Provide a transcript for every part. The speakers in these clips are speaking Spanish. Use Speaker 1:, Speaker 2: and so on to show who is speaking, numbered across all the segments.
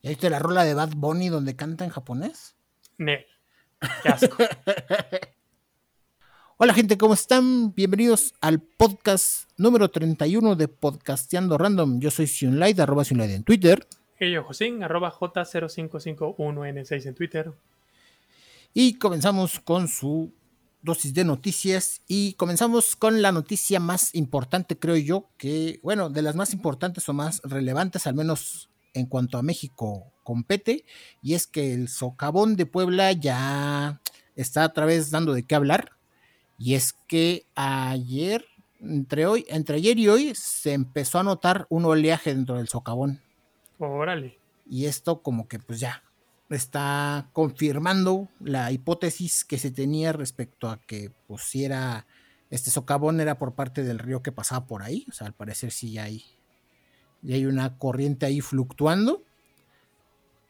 Speaker 1: ¿Ya viste la rola de Bad Bunny donde canta en japonés?
Speaker 2: Ne. Qué asco.
Speaker 1: Hola gente, ¿cómo están? Bienvenidos al podcast número 31 de Podcasteando Random. Yo soy Sunlight, arroba Sunlight en Twitter.
Speaker 2: Y yo, Josín, arroba J0551N6 en Twitter.
Speaker 1: Y comenzamos con su dosis de noticias y comenzamos con la noticia más importante, creo yo, que, bueno, de las más importantes o más relevantes, al menos en cuanto a México compete, y es que el socavón de Puebla ya está otra vez dando de qué hablar, y es que ayer, entre, hoy, entre ayer y hoy, se empezó a notar un oleaje dentro del socavón.
Speaker 2: Órale.
Speaker 1: Y esto como que pues ya está confirmando la hipótesis que se tenía respecto a que pues si era este socavón era por parte del río que pasaba por ahí, o sea, al parecer sí hay, ya hay una corriente ahí fluctuando.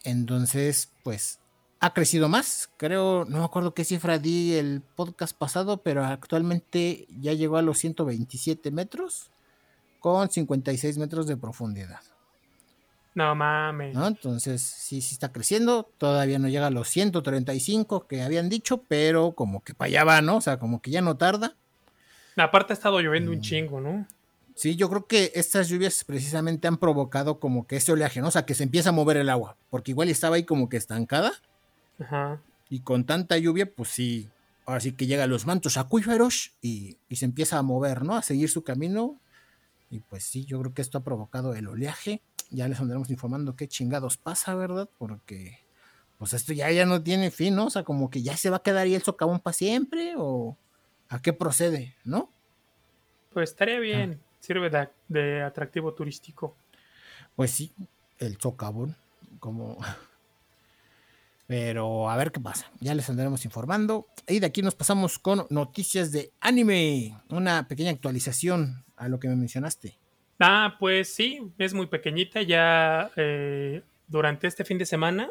Speaker 1: Entonces, pues ha crecido más. Creo, no me acuerdo qué cifra di el podcast pasado, pero actualmente ya llegó a los 127 metros con 56 metros de profundidad.
Speaker 2: No mames.
Speaker 1: ¿no? Entonces, sí, sí está creciendo. Todavía no llega a los 135 que habían dicho, pero como que para allá va, ¿no? O sea, como que ya no tarda.
Speaker 2: Aparte ha estado lloviendo un
Speaker 1: Mm.
Speaker 2: chingo, ¿no?
Speaker 1: Sí, yo creo que estas lluvias precisamente han provocado como que ese oleaje, ¿no? O sea, que se empieza a mover el agua, porque igual estaba ahí como que estancada
Speaker 2: Ajá.
Speaker 1: y con tanta lluvia, pues sí, ahora sí que llega a los mantos acuíferos y, y se empieza a mover, ¿no? A seguir su camino. Y pues sí, yo creo que esto ha provocado el oleaje. Ya les andaremos informando qué chingados pasa, ¿verdad? Porque pues esto ya, ya no tiene fin, ¿no? O sea, como que ya se va a quedar ahí el socavón para siempre o a qué procede, ¿no?
Speaker 2: Pues estaría bien. Sirve de, de atractivo turístico.
Speaker 1: Pues sí, el socavón, como... Pero a ver qué pasa, ya les andaremos informando. Y de aquí nos pasamos con noticias de anime, una pequeña actualización a lo que me mencionaste.
Speaker 2: Ah, pues sí, es muy pequeñita. Ya eh, durante este fin de semana,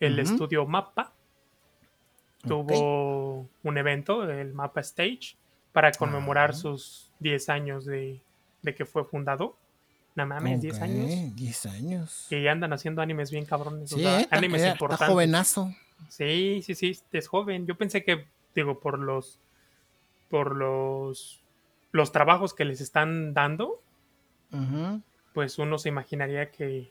Speaker 2: el estudio Mappa
Speaker 1: Ok.
Speaker 2: tuvo un evento, el Mappa Stage, para conmemorar
Speaker 1: Ah.
Speaker 2: sus 10 años de, de que fue fundado. No mames, 10
Speaker 1: Ok,
Speaker 2: años.
Speaker 1: 10 años.
Speaker 2: Que ya andan haciendo animes bien cabrones. o
Speaker 1: Sí,
Speaker 2: sea,
Speaker 1: eh, está,
Speaker 2: animes
Speaker 1: está
Speaker 2: importantes.
Speaker 1: jovenazo.
Speaker 2: Sí, sí, sí, es joven. Yo pensé que, digo, por los, por los, los trabajos que les están dando, pues uno se imaginaría que,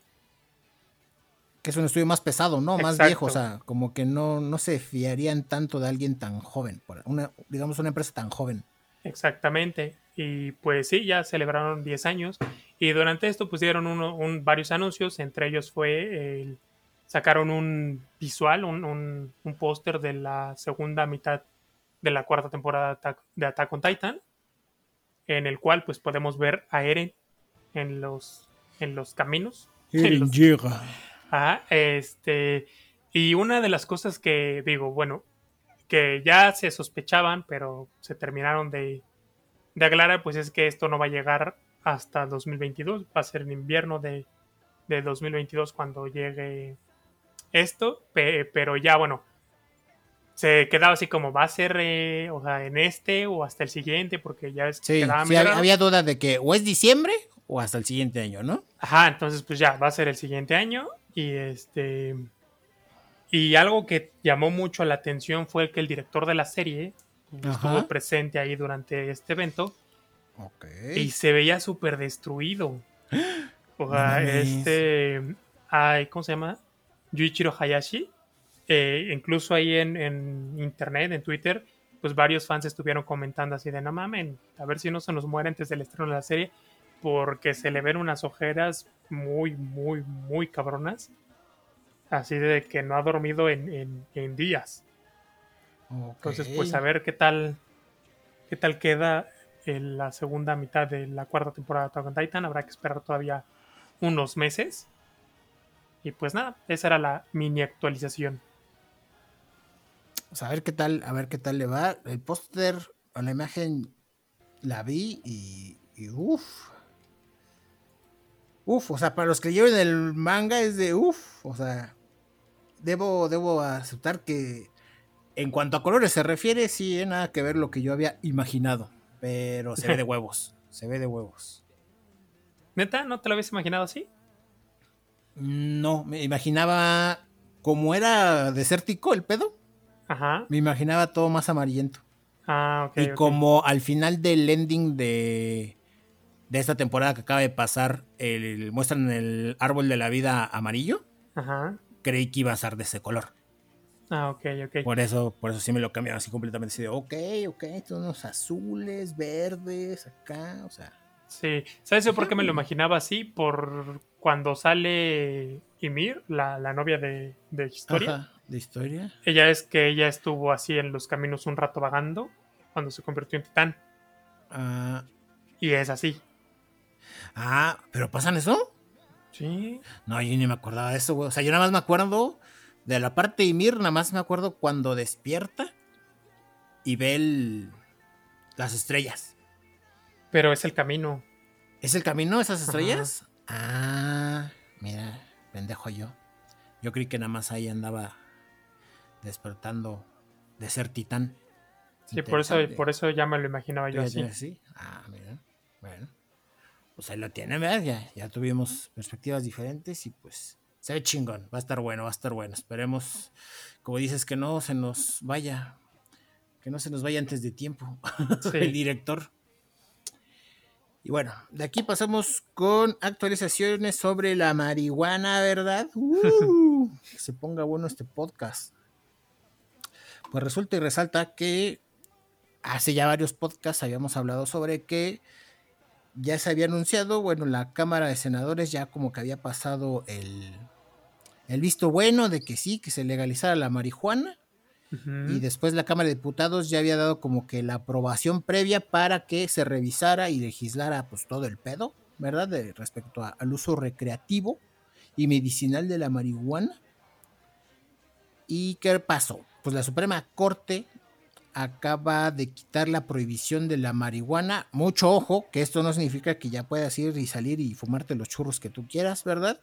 Speaker 1: Que es un estudio más pesado, ¿no? Más viejo, o sea, como que no, no se fiarían tanto de alguien tan joven, por una, digamos una empresa tan joven.
Speaker 2: Exactamente, y pues sí, ya celebraron 10 años, y durante esto pusieron uno, un, varios anuncios, entre ellos fue el, sacaron un visual, un, un, un póster de la segunda mitad de la cuarta temporada de Attack, de Attack on Titan, en el cual pues podemos ver a Eren en los, en los caminos. en los-
Speaker 1: llega.
Speaker 2: Ajá, este, y una de las cosas que digo, bueno, que ya se sospechaban, pero se terminaron de, de aclarar, pues es que esto no va a llegar hasta 2022, va a ser en invierno de, de 2022 cuando llegue esto, pe- pero ya bueno, se quedaba así como va a ser, eh, o sea, en este o hasta el siguiente, porque ya es
Speaker 1: Sí, sí, había, había duda de que o es diciembre o hasta el siguiente año, ¿no?
Speaker 2: Ajá, entonces pues ya va a ser el siguiente año y este y algo que llamó mucho la atención fue que el director de la serie
Speaker 1: Ajá.
Speaker 2: estuvo presente ahí durante este evento y se veía súper destruido. O sea, este ay, ¿cómo se llama? Yuichiro Hayashi. Eh, incluso ahí en, en internet, en Twitter, pues varios fans estuvieron comentando así de no mamen, a ver si no se nos muere antes del estreno de la serie, porque se le ven unas ojeras muy, muy, muy cabronas. Así de que no ha dormido en, en- en días. Entonces, pues a ver qué tal, qué tal queda en la segunda mitad de la cuarta temporada de Attack on Titan. Habrá que esperar todavía unos meses. Y pues nada, esa era la mini actualización.
Speaker 1: Pues a ver qué tal, a ver qué tal le va. El póster o la imagen la vi y, y uff. Uf, o sea, para los que lleven el manga es de uff, o sea, debo, debo aceptar que en cuanto a colores se refiere, sí, eh, nada que ver lo que yo había imaginado, pero se ve de huevos, se ve de huevos.
Speaker 2: ¿Neta? ¿No te lo habías imaginado así?
Speaker 1: No, me imaginaba como era desértico el pedo.
Speaker 2: Ajá.
Speaker 1: Me imaginaba todo más amarillento.
Speaker 2: Ah, ok.
Speaker 1: y como al final del ending de, de esta temporada que acaba de pasar, el, muestran el árbol de la vida amarillo,
Speaker 2: Ajá.
Speaker 1: Creí que iba a ser de ese color.
Speaker 2: Ah, ok, ok.
Speaker 1: Por eso, por eso sí me lo cambiaron así completamente. Así de, ok, ok, son unos azules, verdes, acá, o sea.
Speaker 2: Sí. ¿Sabes yo por qué me lo imaginaba así? Por cuando sale Ymir, la, la novia de, de Historia.
Speaker 1: Ajá, de historia.
Speaker 2: Ella es que ella estuvo así en los caminos un rato vagando cuando se convirtió en titán.
Speaker 1: Ah,
Speaker 2: Y es así.
Speaker 1: ah, ¿pero pasan eso?
Speaker 2: Sí.
Speaker 1: No, yo ni me acordaba de eso, güey. O sea, yo nada más me acuerdo de la parte de Ymir, nada más me acuerdo cuando despierta y ve el- las estrellas.
Speaker 2: Pero es el camino.
Speaker 1: ¿Es el camino esas
Speaker 2: Ajá.
Speaker 1: estrellas? Ah, mira, pendejo yo. Yo creí que nada más ahí andaba despertando de ser titán.
Speaker 2: Sí, por eso, por eso ya me lo imaginaba yo
Speaker 1: ¿Ya
Speaker 2: así.
Speaker 1: así? Ah, mira. Bueno. Pues ahí lo tiene, ¿verdad? Ya, ya tuvimos perspectivas diferentes y pues se ve chingón. Va a estar bueno, va a estar bueno. Esperemos, como dices, que no se nos vaya. Que no se nos vaya antes de tiempo
Speaker 2: Sí.
Speaker 1: el director. Y bueno, de aquí pasamos con actualizaciones sobre la marihuana, ¿verdad? Uh, que se ponga bueno este podcast. Pues resulta y resalta que hace ya varios podcasts habíamos hablado sobre que ya se había anunciado, bueno, la Cámara de Senadores ya como que había pasado el, el visto bueno de que sí, que se legalizara la marihuana. Y después la Cámara de Diputados ya había dado como que la aprobación previa para que se revisara y legislara pues todo el pedo, ¿verdad? De, respecto a- al uso recreativo y medicinal de la marihuana. ¿Y qué pasó? Pues la Suprema Corte acaba de quitar la prohibición de la marihuana. Mucho ojo, que esto no significa que ya puedas ir y salir y fumarte los churros que tú quieras, ¿verdad?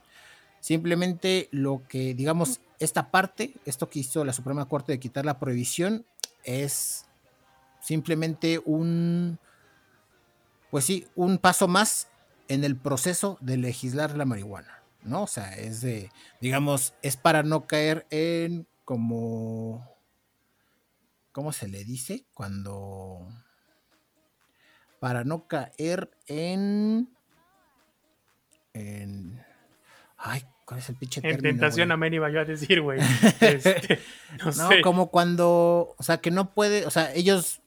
Speaker 1: Simplemente lo que, digamos, esta parte, esto que hizo la Suprema Corte de quitar la prohibición, es simplemente un, pues sí, un paso más en el proceso de legislar la marihuana, ¿no? O sea, es de, digamos, es para no caer en como, ¿cómo se le dice? Cuando, para no caer en, en, ay, ¿cuál es el pinche
Speaker 2: En
Speaker 1: término,
Speaker 2: tentación
Speaker 1: güey?
Speaker 2: amén iba yo a decir, güey. Este, no,
Speaker 1: No,
Speaker 2: sé.
Speaker 1: como cuando, o sea, que no puede, o sea, ellos,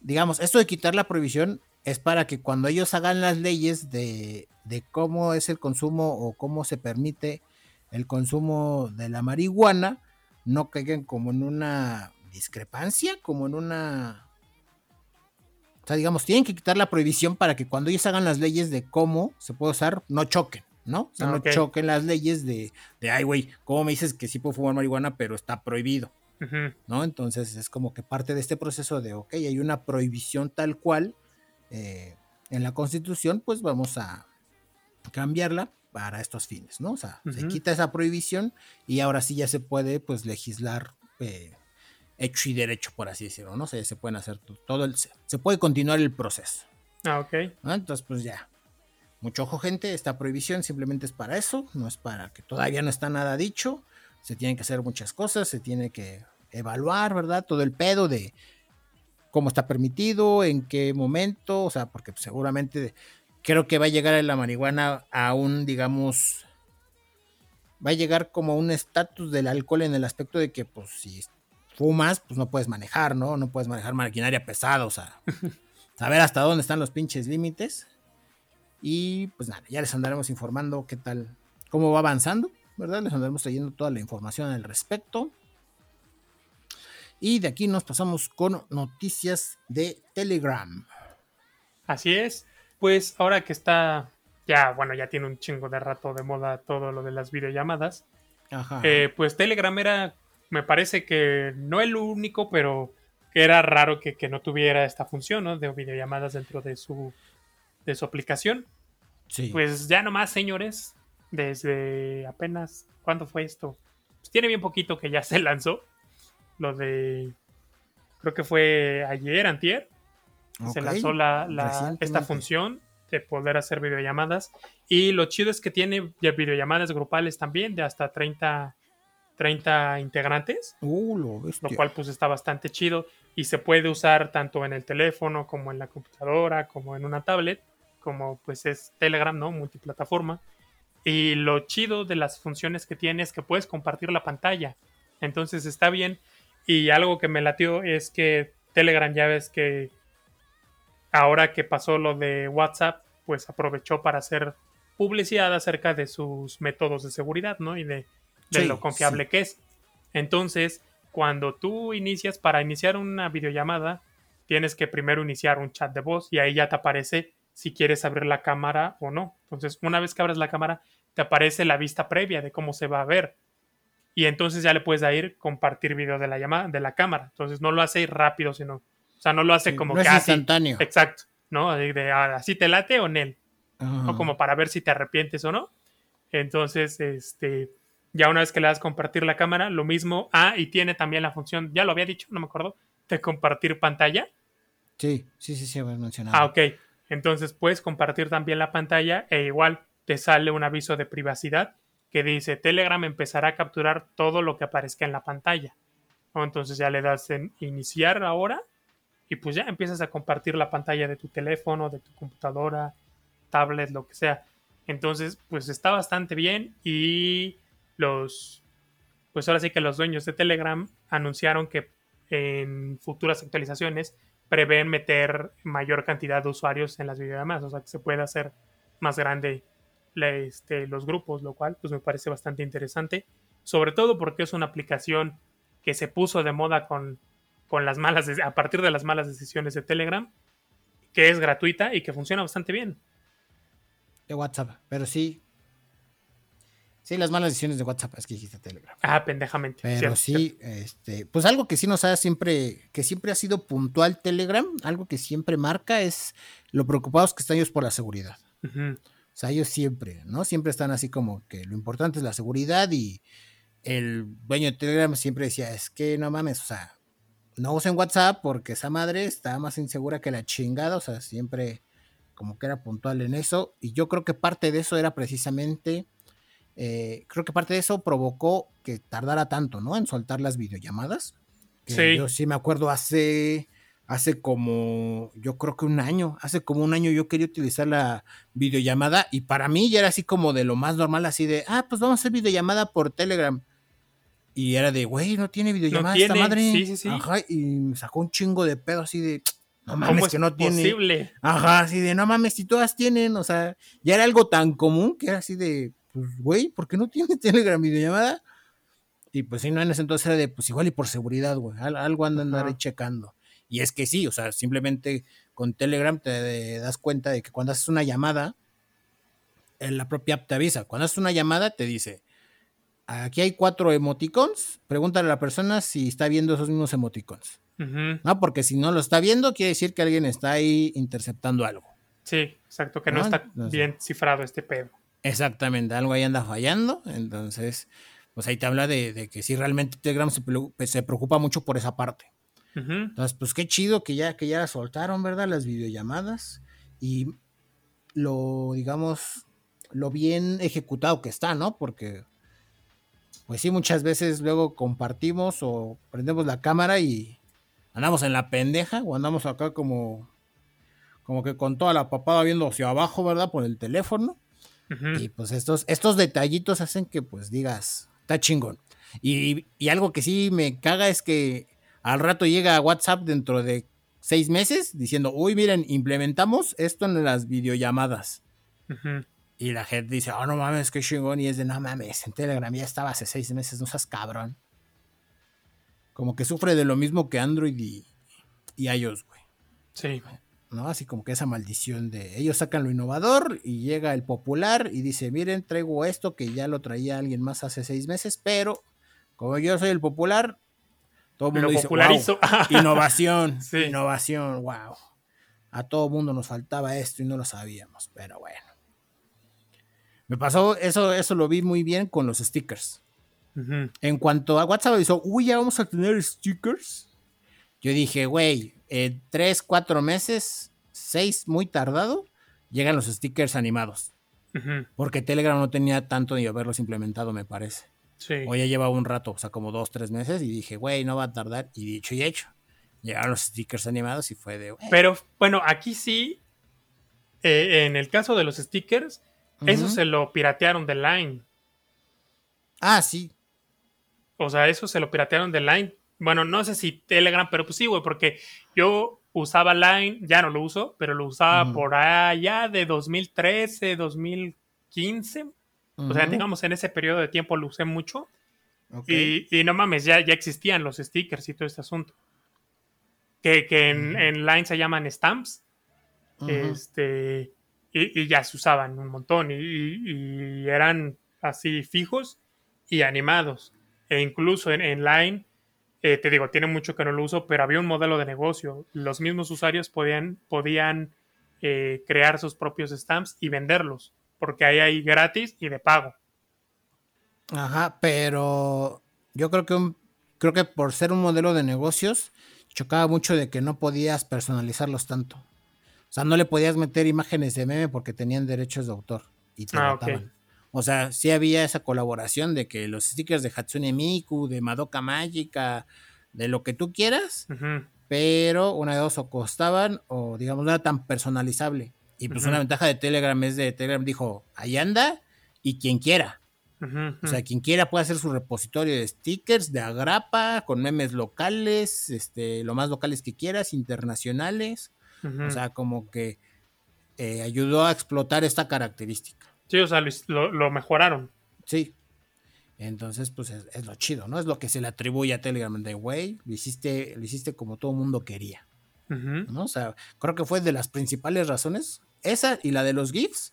Speaker 1: digamos, esto de quitar la prohibición es para que cuando ellos hagan las leyes de, de cómo es el consumo o cómo se permite el consumo de la marihuana, no caigan como en una discrepancia, como en una... O sea, digamos, tienen que quitar la prohibición para que cuando ellos hagan las leyes de cómo se puede usar, no choquen, ¿no? O sea,
Speaker 2: Ah,
Speaker 1: no choquen las leyes de, de ay, güey, ¿cómo me dices que sí puedo fumar marihuana, pero está prohibido? ¿no? Entonces es como que parte de este proceso de, ok, hay una prohibición tal cual eh, en la constitución, pues vamos a cambiarla para estos fines, ¿no? O sea, se quita esa prohibición y ahora sí ya se puede, pues, legislar eh, hecho y derecho, por así decirlo, ¿no? Se, se pueden hacer to- todo el, se, puede continuar el proceso,
Speaker 2: Ah, ok.
Speaker 1: ¿no? Entonces, pues ya. Mucho ojo, gente, esta prohibición simplemente es para eso, no es para que todavía no está nada dicho, se tienen que hacer muchas cosas, se tiene que evaluar, ¿verdad? Todo el pedo de cómo está permitido, en qué momento, o sea, porque pues, seguramente creo que va a llegar la marihuana a un, digamos, va a llegar como a un estatus del alcohol en el aspecto de que, pues, si fumas, pues no puedes manejar, ¿no? No puedes manejar maquinaria pesada, o sea, saber hasta dónde están los pinches límites. Y pues nada, ya les andaremos informando qué tal, cómo va avanzando, ¿verdad? Les andaremos trayendo toda la información al respecto. Y de aquí nos pasamos con noticias de Telegram.
Speaker 2: Así es. Pues ahora que está ya, bueno, ya tiene un chingo de rato de moda todo lo de las videollamadas.
Speaker 1: Ajá.
Speaker 2: Eh, pues Telegram era, me parece que no el único, pero que era raro que, que no tuviera esta función, ¿no? De videollamadas dentro de su, de su aplicación.
Speaker 1: sí.
Speaker 2: Pues ya nomás, señores, desde apenas, ¿cuándo fue esto? Pues tiene bien poquito que ya se lanzó. Lo de, creo que fue ayer, antier. Se lanzó la, la- esta función de poder hacer videollamadas. Y lo chido es que tiene videollamadas grupales también de hasta 30, 30 integrantes.
Speaker 1: Uh,
Speaker 2: lo, cual pues está bastante chido. Y se puede usar tanto en el teléfono como en la computadora, como en una tablet, como pues es Telegram, ¿no? Multiplataforma. Y lo chido de las funciones que tiene es que puedes compartir la pantalla. Entonces está bien. Y algo que me latió es que Telegram ya ves que ahora que pasó lo de WhatsApp, pues aprovechó para hacer publicidad acerca de sus métodos de seguridad, ¿no? Y de, lo confiable que es. Entonces, cuando tú inicias, para iniciar una videollamada, tienes que primero iniciar un chat de voz y ahí ya te aparece si quieres abrir la cámara o no. Entonces, una vez que abres la cámara, te aparece la vista previa de cómo se va a ver. Y entonces ya le puedes ir compartir video de la llamada, de la cámara. Entonces no lo hace rápido, sino sea, no lo hace como
Speaker 1: que
Speaker 2: así.
Speaker 1: instantáneo.
Speaker 2: Exacto, ¿no? De, ah, así te late o nel. O como para ver si te arrepientes o no. Entonces, este, ya una vez que le das compartir la cámara, lo mismo. Ah, y tiene también la función, ya lo había dicho, no me acuerdo, de compartir pantalla.
Speaker 1: Sí, sí, sí, sí, había mencionado.
Speaker 2: Ah, ok. Entonces puedes compartir también la pantalla e igual te sale un aviso de privacidad que dice Telegram empezará a capturar todo lo que aparezca en la pantalla. Entonces ya le das en iniciar ahora y pues ya empiezas a compartir la pantalla de tu teléfono, de tu computadora, tablet, lo que sea. Entonces, pues está bastante bien y los, pues ahora sí que los dueños de Telegram anunciaron que en futuras actualizaciones prevén meter mayor cantidad de usuarios en las videollamadas, o sea que se puede hacer más grande este, los grupos, lo cual pues me parece bastante interesante, sobre todo porque es una aplicación que se puso de moda con con las malas, a partir de las malas decisiones de Telegram, que es gratuita y que funciona bastante bien.
Speaker 1: De WhatsApp, pero sí. Sí, las malas decisiones de WhatsApp, es que dijiste Telegram.
Speaker 2: Ah, pendejamente.
Speaker 1: Pero sí, este, pues algo que sí nos ha siempre, que siempre ha sido puntual Telegram, algo que siempre marca es lo preocupados que están ellos por la seguridad. O sea, ellos siempre, ¿no? Siempre están así como que lo importante es la seguridad y el dueño de Telegram siempre decía, es que no mames, o sea, no usen WhatsApp porque esa madre está más insegura que la chingada, o sea, siempre como que era puntual en eso. Y yo creo que parte de eso era precisamente, eh, creo que parte de eso provocó que tardara tanto, ¿no? En soltar las videollamadas. sí. Yo sí me acuerdo hace, hace como, yo creo que un año, hace como un año yo quería utilizar la videollamada y para mí ya era así como de lo más normal, así de, ah, pues vamos a hacer videollamada por Telegram. Y era de, güey, no tiene videollamada esta madre.
Speaker 2: Sí, sí, sí.
Speaker 1: Ajá, y me sacó un chingo de pedo así de, no mames, que no
Speaker 2: tiene.
Speaker 1: Posible? Ajá, así de, no mames, si todas tienen, o sea, ya era algo tan común que era así de, pues, güey, ¿por qué no tiene Telegram videollamada? Y pues sí, no, en ese entonces era de, pues igual y por seguridad, güey, algo andan ahí checando. Y es que sí, o sea, simplemente con Telegram te das cuenta de que cuando haces una llamada, en la propia app te avisa. Cuando haces una llamada, te dice, aquí hay cuatro emoticons, pregúntale a la persona si está viendo esos mismos emoticons. ¿No? Porque si no lo está viendo, quiere decir que alguien está ahí interceptando algo.
Speaker 2: Sí, exacto, que no, está bien cifrado este pedo.
Speaker 1: Exactamente, algo ahí anda fallando. Entonces, pues ahí te habla de, que sí realmente Telegram se, pues, se, preocupa mucho por esa parte. Entonces, pues qué chido que ya, que ya soltaron, ¿verdad? Las videollamadas y lo, digamos, lo bien ejecutado que está, ¿no? Porque pues sí, muchas veces luego compartimos o prendemos la cámara y andamos en la pendeja o andamos acá como, como que con toda la papada viendo hacia abajo, ¿verdad? Por el teléfono. Y pues estos, estos detallitos hacen que pues digas, está chingón. Y, y, algo que sí me caga es que al rato llega WhatsApp dentro de seis meses diciendo, uy, miren, implementamos esto en las videollamadas. Y la gente dice, oh, no mames, qué chingón. Y es de, no mames, en Telegram ya estaba hace seis meses, no seas cabrón. Como que sufre de lo mismo que Android y, y iOS, güey.
Speaker 2: Sí.
Speaker 1: ¿No? Así como que esa maldición de ellos sacan lo innovador y llega el popular y dice, miren, traigo esto que ya lo traía alguien más hace seis meses, pero como yo soy el popular, todo el mundo dice, wow, innovación, innovación, wow. A todo mundo nos faltaba esto y no lo sabíamos, pero bueno. Me pasó, eso, eso lo vi muy bien con los stickers. En cuanto a WhatsApp dijo, uy, ya vamos a tener stickers. Yo dije, güey, en tres, cuatro meses, seis muy tardado, llegan los stickers animados. Porque Telegram no tenía tanto ni haberlos implementado, me parece. Sí. O ya lleva un rato, o sea, como dos, tres meses, y dije, güey, no va a tardar. Y dicho y hecho. Llegaron los stickers animados y fue de.
Speaker 2: Pero bueno, aquí sí, eh, en el caso de los stickers, eso se lo piratearon de Line.
Speaker 1: Ah, sí.
Speaker 2: O sea, eso se lo piratearon de Line. Bueno, no sé si Telegram, pero pues sí, güey, porque yo usaba Line, ya no lo uso, pero lo usaba por allá de 2013, 2015. O sea, digamos, en ese periodo de tiempo lo usé mucho. Y, no mames, ya, ya existían los stickers y todo este asunto. Que, en, Line se llaman stamps. Este. Y, ya se usaban un montón. Y, eran así fijos y animados. E incluso en, en Line eh, te digo, tiene mucho que no lo uso, pero había un modelo de negocio. Los mismos usuarios podían, podían eh, crear sus propios stamps y venderlos, porque ahí hay gratis y de pago.
Speaker 1: Ajá, pero yo creo que un, creo que por ser un modelo de negocios chocaba mucho de que no podías personalizarlos tanto. O sea, no le podías meter imágenes de meme porque tenían derechos de autor y te ah, o sea, sí había esa colaboración de que los stickers de Hatsune Miku, de Madoka Mágica, de lo que tú quieras, pero una de dos o costaban o digamos no era tan personalizable. Y pues una ventaja de Telegram es de Telegram dijo, ahí anda y quien quiera. O sea, quien quiera puede hacer su repositorio de stickers, de agrapa, con memes locales, este, lo más locales que quieras, internacionales. O sea, como que eh, ayudó a explotar esta característica.
Speaker 2: Sí, o sea, lo, mejoraron.
Speaker 1: Sí. Entonces, pues es, lo chido, ¿no? Es lo que se le atribuye a Telegram de, güey, lo hiciste, lo hiciste como todo el mundo quería. ¿No? O sea, creo que fue de las principales razones. Esa y la de los GIFs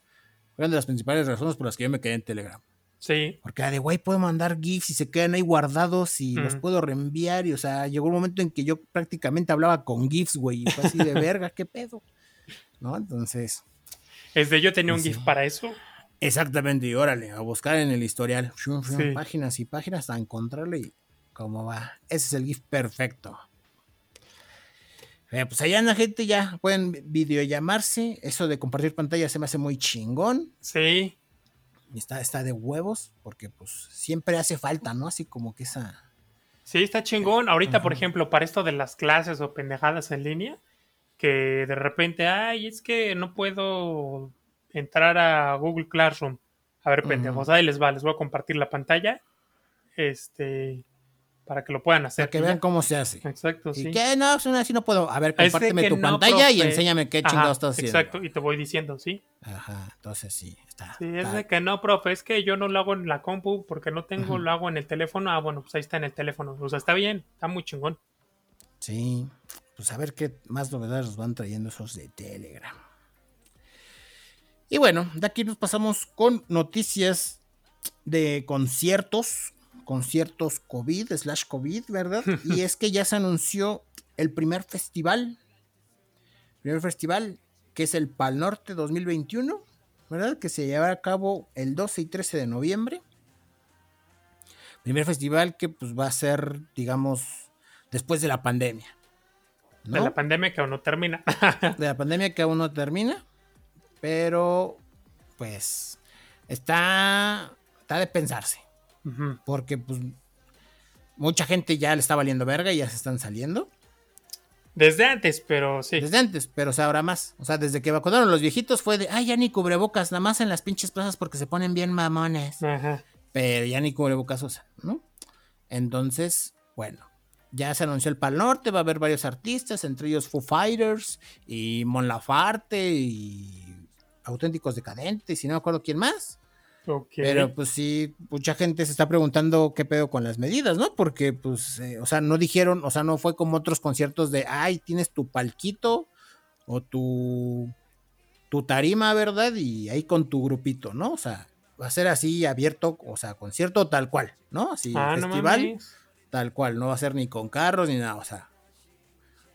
Speaker 1: fueron de las principales razones por las que yo me quedé en Telegram.
Speaker 2: Sí.
Speaker 1: Porque de güey puedo mandar GIFs y se quedan ahí guardados y los puedo reenviar. Y o sea, llegó un momento en que yo prácticamente hablaba con GIFs, güey. Y fue así de verga, qué pedo. ¿No? Entonces.
Speaker 2: Es de yo tenía un pues GIF para eso.
Speaker 1: Exactamente, y órale, a buscar en el historial, páginas y páginas a encontrarlo y cómo va. Ese es el GIF perfecto. Eh, pues allá la gente ya pueden videollamarse. Eso de compartir pantalla se me hace muy chingón.
Speaker 2: Sí.
Speaker 1: está, está de huevos, porque pues siempre hace falta, ¿no? Así como que esa.
Speaker 2: Sí, está chingón. Ahorita, por ejemplo, para esto de las clases o pendejadas en línea, que de repente, ay, es que no puedo entrar a Google Classroom. A ver, pendejos, ahí les va, les voy a compartir la pantalla. Este, para que lo puedan hacer.
Speaker 1: Para que vean cómo se hace.
Speaker 2: Exacto,
Speaker 1: sí. Que no, así no puedo. A ver, compárteme tu pantalla y enséñame qué chingados estás haciendo.
Speaker 2: Exacto, y te voy diciendo, sí.
Speaker 1: Ajá, entonces sí, está.
Speaker 2: Sí, es de que no, profe, es que yo no lo hago en la compu porque no tengo, lo hago en el teléfono. Ah, bueno, pues ahí está en el teléfono. O sea, está bien, está muy chingón.
Speaker 1: Sí, pues a ver qué más novedades nos van trayendo esos de Telegram. Y bueno, de aquí nos pasamos con noticias de conciertos, conciertos COVID, slash COVID, ¿verdad? y es que ya se anunció el primer festival, primer festival, que es el Pal Norte 2021, ¿verdad? Que se llevará a cabo el 12 y 13 de noviembre. Primer festival que pues va a ser, digamos, después de la pandemia.
Speaker 2: De la pandemia que aún no termina.
Speaker 1: de la pandemia que aún no termina. Pero, pues, está, está de pensarse. Porque, pues, mucha gente ya le está valiendo verga y ya se están saliendo.
Speaker 2: Desde antes, pero sí.
Speaker 1: Desde antes, pero se habrá más. O sea, desde que vacunaron los viejitos fue de, ay, ya ni cubrebocas, nada más en las pinches plazas porque se ponen bien mamones. Ajá. Pero ya ni cubrebocas usan, ¿no? Entonces, bueno, ya se anunció el Pal Norte, va a haber varios artistas, entre ellos Foo Fighters y Mon Lafarte y auténticos decadentes y no me acuerdo quién más. Pero pues sí, mucha gente se está preguntando qué pedo con las medidas, ¿no? Porque pues, eh, o sea, no dijeron, o sea, no fue como otros conciertos de, ay, tienes tu palquito o tu, tu tarima, ¿verdad? Y ahí con tu grupito, ¿no? O sea, va a ser así abierto, o sea, concierto tal cual, ¿no? Así, ah, festival tal cual, no va a ser ni con carros ni nada, o sea,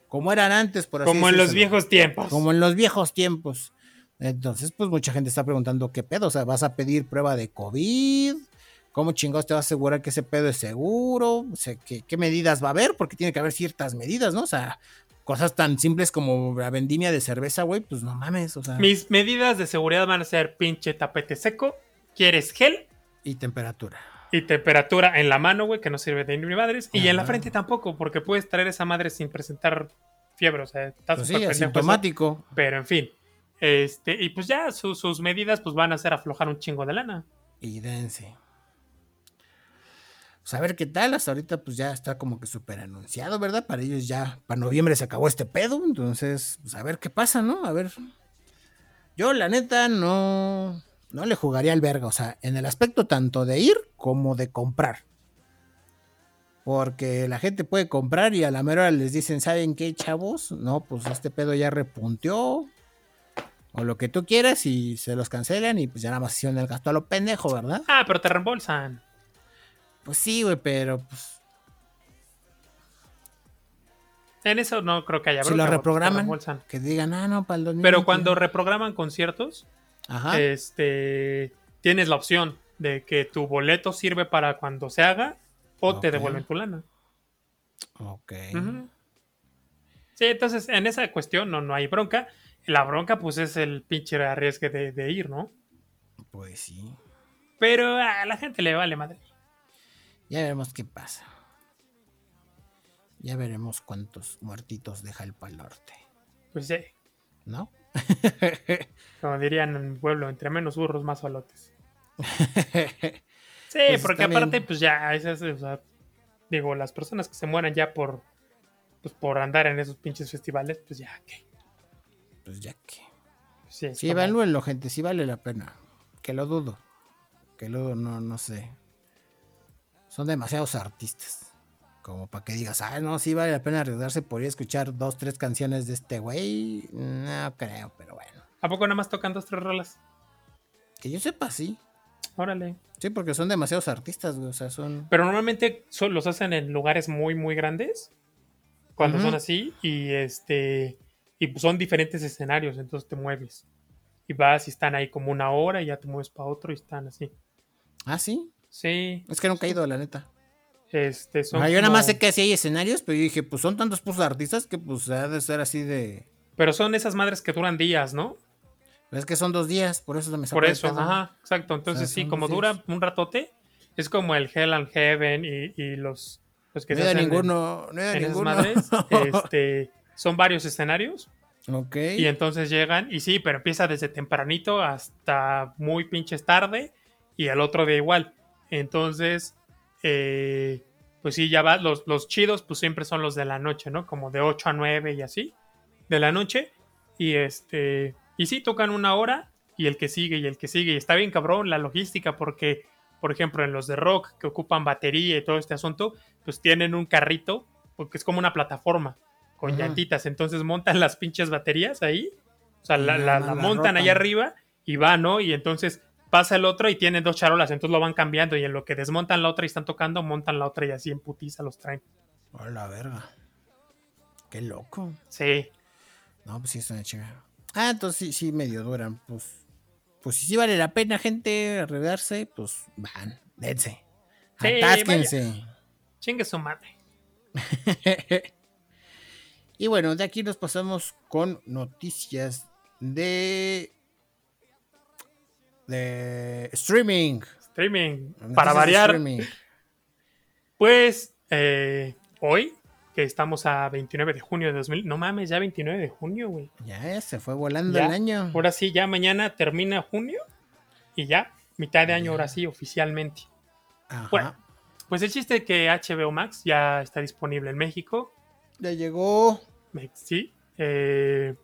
Speaker 1: como eran antes, por
Speaker 2: así Como en los viejos tiempos.
Speaker 1: Como en los viejos tiempos. Entonces, pues mucha gente está preguntando qué pedo, o sea, vas a pedir prueba de COVID, ¿cómo chingados te vas a asegurar que ese pedo es seguro? O sea, ¿qué, medidas va a haber? Porque tiene que haber ciertas medidas, ¿no? O sea, cosas tan simples como la vendimia de cerveza, güey, pues no mames, o sea.
Speaker 2: Mis medidas de seguridad van a ser pinche tapete seco, quieres gel
Speaker 1: Y temperatura.
Speaker 2: y temperatura en la mano, güey, que no sirve de ni madres, y en la
Speaker 1: Ajá.
Speaker 2: frente tampoco, porque puedes traer esa madre sin presentar fiebre, o sea, estás
Speaker 1: Pues sí,
Speaker 2: eso. Pero en fin. Este, y pues ya su- sus medidas pues van a hacer aflojar un chingo de lana.
Speaker 1: Y dense. Pues a ver qué tal, hasta ahorita pues ya está como que súper anunciado, ¿verdad? Para ellos ya, para noviembre se acabó este pedo, entonces, pues a ver qué pasa, ¿no? A ver. Yo la neta no, no le jugaría al verga, o sea, en el aspecto tanto de ir como de comprar. Porque la gente puede comprar y a la mera hora les dicen, ¿saben qué, chavos? No, pues este pedo ya repunteó. O lo que tú quieras y se los cancelan y pues ya nada más hicieron el gasto a lo pendejo, ¿verdad?
Speaker 2: Ah, pero te reembolsan.
Speaker 1: Pues sí, güey, pero pues
Speaker 2: En eso no creo que haya
Speaker 1: si lo
Speaker 2: te
Speaker 1: reprograman, que digan, ah, no, para el 2000.
Speaker 2: Pero cuando reprograman conciertos,
Speaker 1: Ajá.
Speaker 2: este tienes la opción de que tu boleto sirve para cuando se haga o te devuelven tu lana.
Speaker 1: ok.
Speaker 2: Sí, entonces en esa cuestión no, no hay bronca. La bronca, pues, es el pinche arriesgue de, de ir, ¿no?
Speaker 1: Pues sí.
Speaker 2: Pero a la gente le vale madre.
Speaker 1: Ya veremos qué pasa. Ya veremos cuántos muertitos deja el Pal Norte.
Speaker 2: Pues sí,
Speaker 1: ¿No?
Speaker 2: como dirían en mi pueblo, entre menos burros, más solotes. Sí,
Speaker 1: Pues
Speaker 2: porque
Speaker 1: también-
Speaker 2: aparte, pues ya, esas, o sea, digo, las personas que se mueran ya por, pues, por andar en esos pinches festivales, pues ya, ¿qué?
Speaker 1: Pues ya que.
Speaker 2: Sí,
Speaker 1: Sí,
Speaker 2: como-
Speaker 1: evalúenlo, gente, sí vale la pena. Que lo dudo. Que lo dudo, no, no sé. Son demasiados artistas. Como para que digas, ah, no, sí vale la pena arriesgarse por ir a escuchar dos, tres canciones de este güey. No creo, pero bueno.
Speaker 2: ¿A poco nada más tocan dos, tres rolas?
Speaker 1: Que yo sepa, sí.
Speaker 2: Órale.
Speaker 1: Sí, porque son demasiados artistas, güey. O sea, son.
Speaker 2: Pero normalmente son- los hacen en lugares muy, muy grandes. Cuando son así. Y este. Y pues son diferentes escenarios. Entonces te mueves. Y vas y están ahí como una hora y ya te mueves para otro y están así.
Speaker 1: Ah, sí.
Speaker 2: Sí.
Speaker 1: Es que nunca he ido, la neta.
Speaker 2: Este, son
Speaker 1: Ah, yo nada más sé que sí hay escenarios, pero yo dije, pues son tantos puros artistas que pues ha de ser así de.
Speaker 2: Pero son esas madres que duran días, ¿no?
Speaker 1: Pero es que son dos días, por eso me
Speaker 2: Por eso, ajá, exacto. Entonces
Speaker 1: sea,
Speaker 2: sí, como dura
Speaker 1: días.
Speaker 2: un ratote, es como el Hell and Heaven y, y los, los que
Speaker 1: No
Speaker 2: se hacen en-
Speaker 1: ninguno, no ido a
Speaker 2: en, esas
Speaker 1: ninguno.
Speaker 2: madres. este, son varios escenarios
Speaker 1: ok.
Speaker 2: y entonces llegan y sí, pero empieza desde tempranito hasta muy pinches tarde y el otro día igual. Entonces, eh, pues sí, ya va, los, los chidos pues siempre son los de la noche, ¿no? Como de 8 a 9 y así, de la noche. Y este, y sí, tocan una hora y el que sigue y el que sigue. Y está bien cabrón la logística porque, por ejemplo, en los de rock que ocupan batería y todo este asunto, pues tienen un carrito, porque es como una plataforma con llantitas. Entonces montan las pinches baterías ahí. O sea, la, la-
Speaker 1: más
Speaker 2: la
Speaker 1: la
Speaker 2: montan allá arriba y va, ¿no? Y entonces pasa el otro y tienen dos charolas, entonces lo van cambiando y en lo que desmontan la otra y están tocando, montan la otra y así en putiza los traen.
Speaker 1: A la verga. Qué loco.
Speaker 2: Sí,
Speaker 1: No, pues sí, es una chingada. Ah, entonces sí, sí, medio duran. Pues, pues sí vale la pena, gente, arreglarse, pues van, dense.
Speaker 2: Sí,
Speaker 1: Atásquense.
Speaker 2: chingue su madre.
Speaker 1: y bueno, de aquí nos pasamos con noticias de. de streaming.
Speaker 2: Streaming,
Speaker 1: Noticias
Speaker 2: para variar,
Speaker 1: streaming.
Speaker 2: pues eh, hoy, que estamos a 29 de junio de 2000, no mames, ya 29 de junio, güey.
Speaker 1: Ya, se fue volando
Speaker 2: Ya.
Speaker 1: el año.
Speaker 2: Ahora sí, ya mañana termina junio y ya, mitad de año, ahora sí, oficialmente.
Speaker 1: Ajá.
Speaker 2: Bueno. Pues el chiste es que HBO Max ya está disponible en México.
Speaker 1: Ya llegó.
Speaker 2: Sí. eh,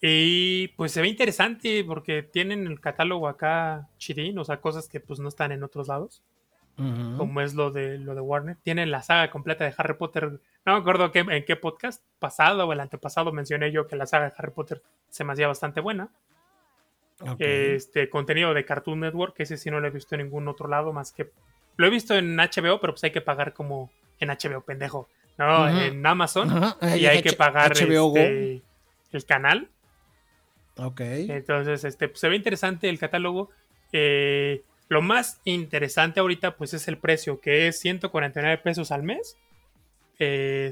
Speaker 2: y pues se ve interesante porque tienen el catálogo acá chidín, o sea, cosas que pues no están en otros lados, como es lo de lo de Warner. Tienen la saga completa de Harry Potter. No me acuerdo qué- en qué podcast pasado o el antepasado mencioné yo que la saga de Harry Potter se me hacía bastante buena. Este contenido de Cartoon Network, ese sí no lo he visto en ningún otro lado más que lo he visto en HBO, pero pues hay que pagar como en HBO, pendejo. No, en Amazon y hay
Speaker 1: H-
Speaker 2: que pagar este, el canal.
Speaker 1: Ok.
Speaker 2: Entonces, este, pues, se ve interesante el catálogo. Eh, lo más interesante ahorita, pues, es el precio, que es 149 pesos al mes.